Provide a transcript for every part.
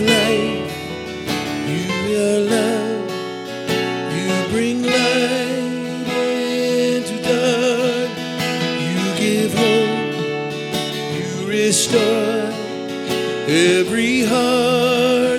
You are love, you bring light into dark. You give hope, you restore every heart.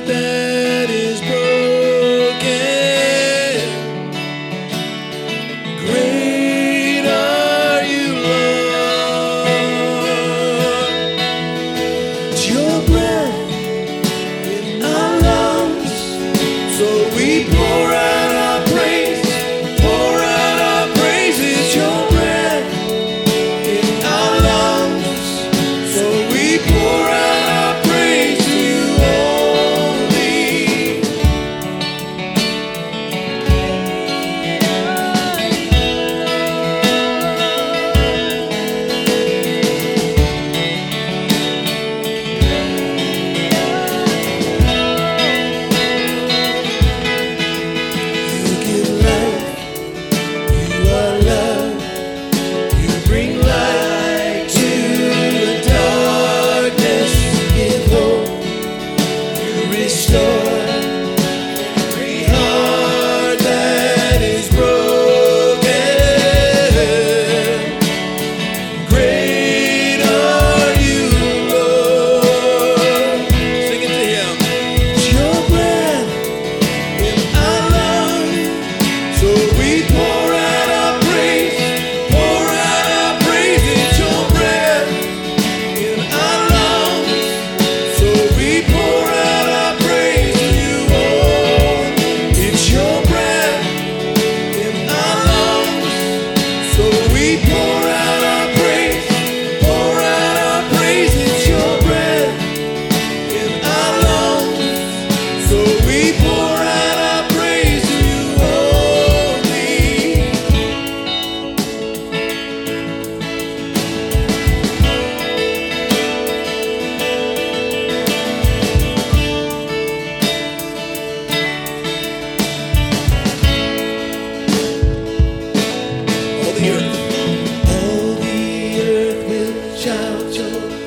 All